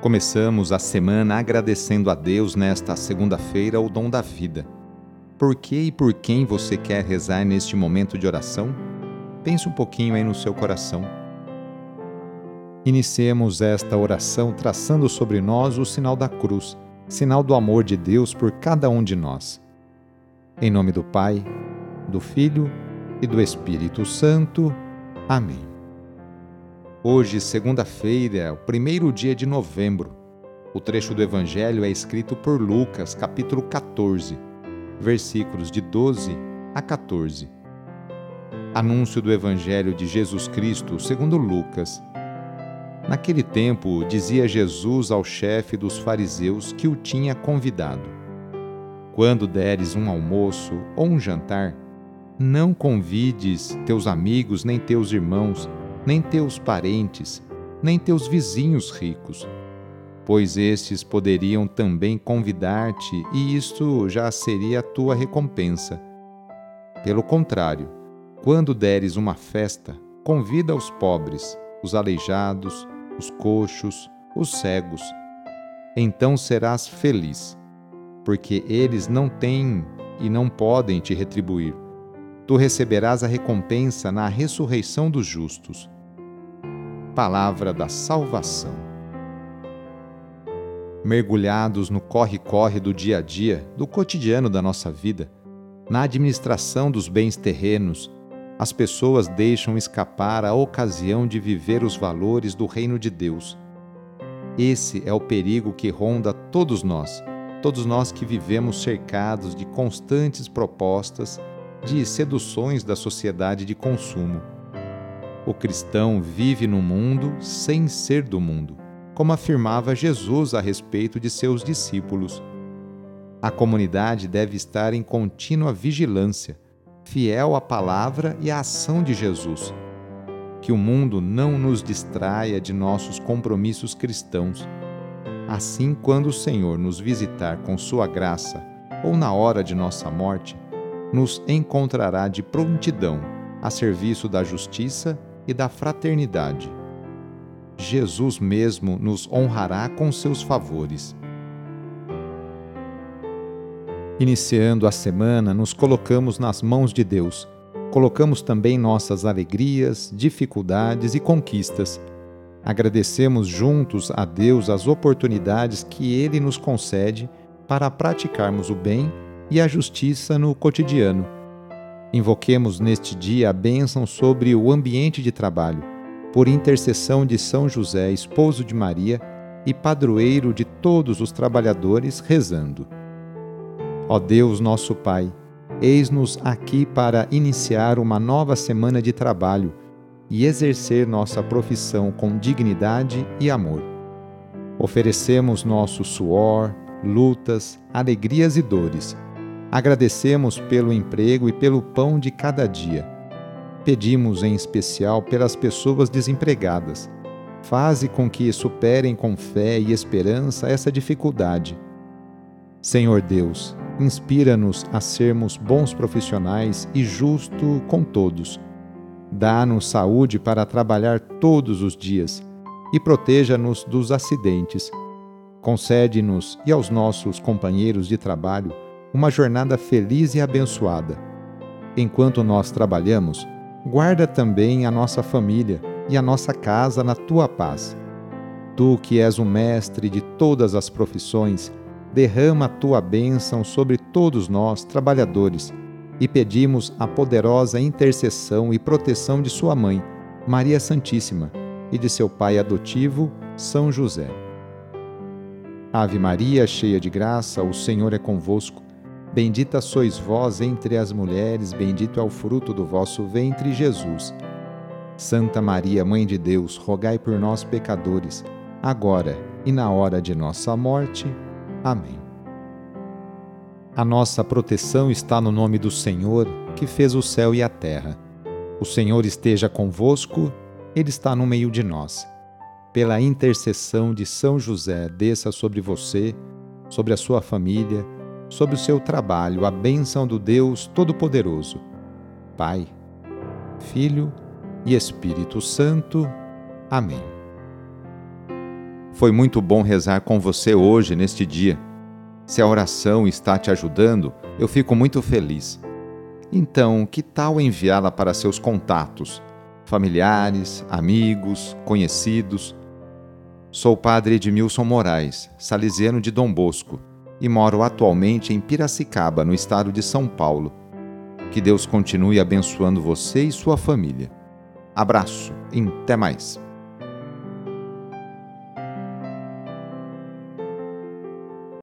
Começamos a semana agradecendo a Deus nesta segunda-feira o dom da vida. Por que e por quem você quer rezar neste momento de oração? Pense um pouquinho aí no seu coração. Iniciemos esta oração traçando sobre nós o sinal da cruz, sinal do amor de Deus por cada um de nós. Em nome do Pai, do Filho e do Espírito Santo. Amém. Hoje, segunda-feira, o primeiro dia de novembro. O trecho do Evangelho é escrito por Lucas, capítulo 14, versículos de 12 a 14. Anúncio do Evangelho de Jesus Cristo segundo Lucas. Naquele tempo, dizia Jesus ao chefe dos fariseus que o tinha convidado: Quando deres um almoço ou um jantar, não convides teus amigos nem teus irmãos nem teus parentes, nem teus vizinhos ricos, pois estes poderiam também convidar-te e isto já seria a tua recompensa. Pelo contrário, quando deres uma festa, convida os pobres, os aleijados, os coxos, os cegos. Então serás feliz, porque eles não têm e não podem te retribuir. Tu receberás a recompensa na ressurreição dos justos palavra da salvação. Mergulhados no corre-corre do dia a dia, do cotidiano da nossa vida, na administração dos bens terrenos, as pessoas deixam escapar a ocasião de viver os valores do reino de Deus. Esse é o perigo que ronda todos nós, todos nós que vivemos cercados de constantes propostas, de seduções da sociedade de consumo o cristão vive no mundo sem ser do mundo, como afirmava Jesus a respeito de seus discípulos. A comunidade deve estar em contínua vigilância, fiel à palavra e à ação de Jesus. Que o mundo não nos distraia de nossos compromissos cristãos. Assim, quando o Senhor nos visitar com Sua graça ou na hora de nossa morte, nos encontrará de prontidão a serviço da justiça e da fraternidade. Jesus mesmo nos honrará com seus favores. Iniciando a semana, nos colocamos nas mãos de Deus. Colocamos também nossas alegrias, dificuldades e conquistas. Agradecemos juntos a Deus as oportunidades que Ele nos concede para praticarmos o bem e a justiça no cotidiano Invoquemos neste dia a bênção sobre o ambiente de trabalho, por intercessão de São José, esposo de Maria e padroeiro de todos os trabalhadores, rezando. Ó Deus, nosso Pai, eis-nos aqui para iniciar uma nova semana de trabalho e exercer nossa profissão com dignidade e amor. Oferecemos nosso suor, lutas, alegrias e dores Agradecemos pelo emprego e pelo pão de cada dia. Pedimos em especial pelas pessoas desempregadas. Faze com que superem com fé e esperança essa dificuldade. Senhor Deus, inspira-nos a sermos bons profissionais e justo com todos. Dá-nos saúde para trabalhar todos os dias e proteja-nos dos acidentes. Concede-nos e aos nossos companheiros de trabalho uma jornada feliz e abençoada. Enquanto nós trabalhamos, guarda também a nossa família e a nossa casa na tua paz. Tu, que és o mestre de todas as profissões, derrama a tua bênção sobre todos nós, trabalhadores, e pedimos a poderosa intercessão e proteção de Sua mãe, Maria Santíssima, e de seu pai adotivo, São José. Ave Maria, cheia de graça, o Senhor é convosco. Bendita sois vós entre as mulheres, bendito é o fruto do vosso ventre, Jesus. Santa Maria, Mãe de Deus, rogai por nós, pecadores, agora e na hora de nossa morte. Amém. A nossa proteção está no nome do Senhor, que fez o céu e a terra. O Senhor esteja convosco, Ele está no meio de nós. Pela intercessão de São José, desça sobre você, sobre a sua família, sobre o seu trabalho a bênção do Deus Todo-Poderoso, Pai, Filho e Espírito Santo. Amém. Foi muito bom rezar com você hoje, neste dia. Se a oração está te ajudando, eu fico muito feliz. Então, que tal enviá-la para seus contatos, familiares, amigos, conhecidos? Sou o padre Edmilson Moraes, salesiano de Dom Bosco, e moro atualmente em Piracicaba, no estado de São Paulo. Que Deus continue abençoando você e sua família. Abraço e até mais.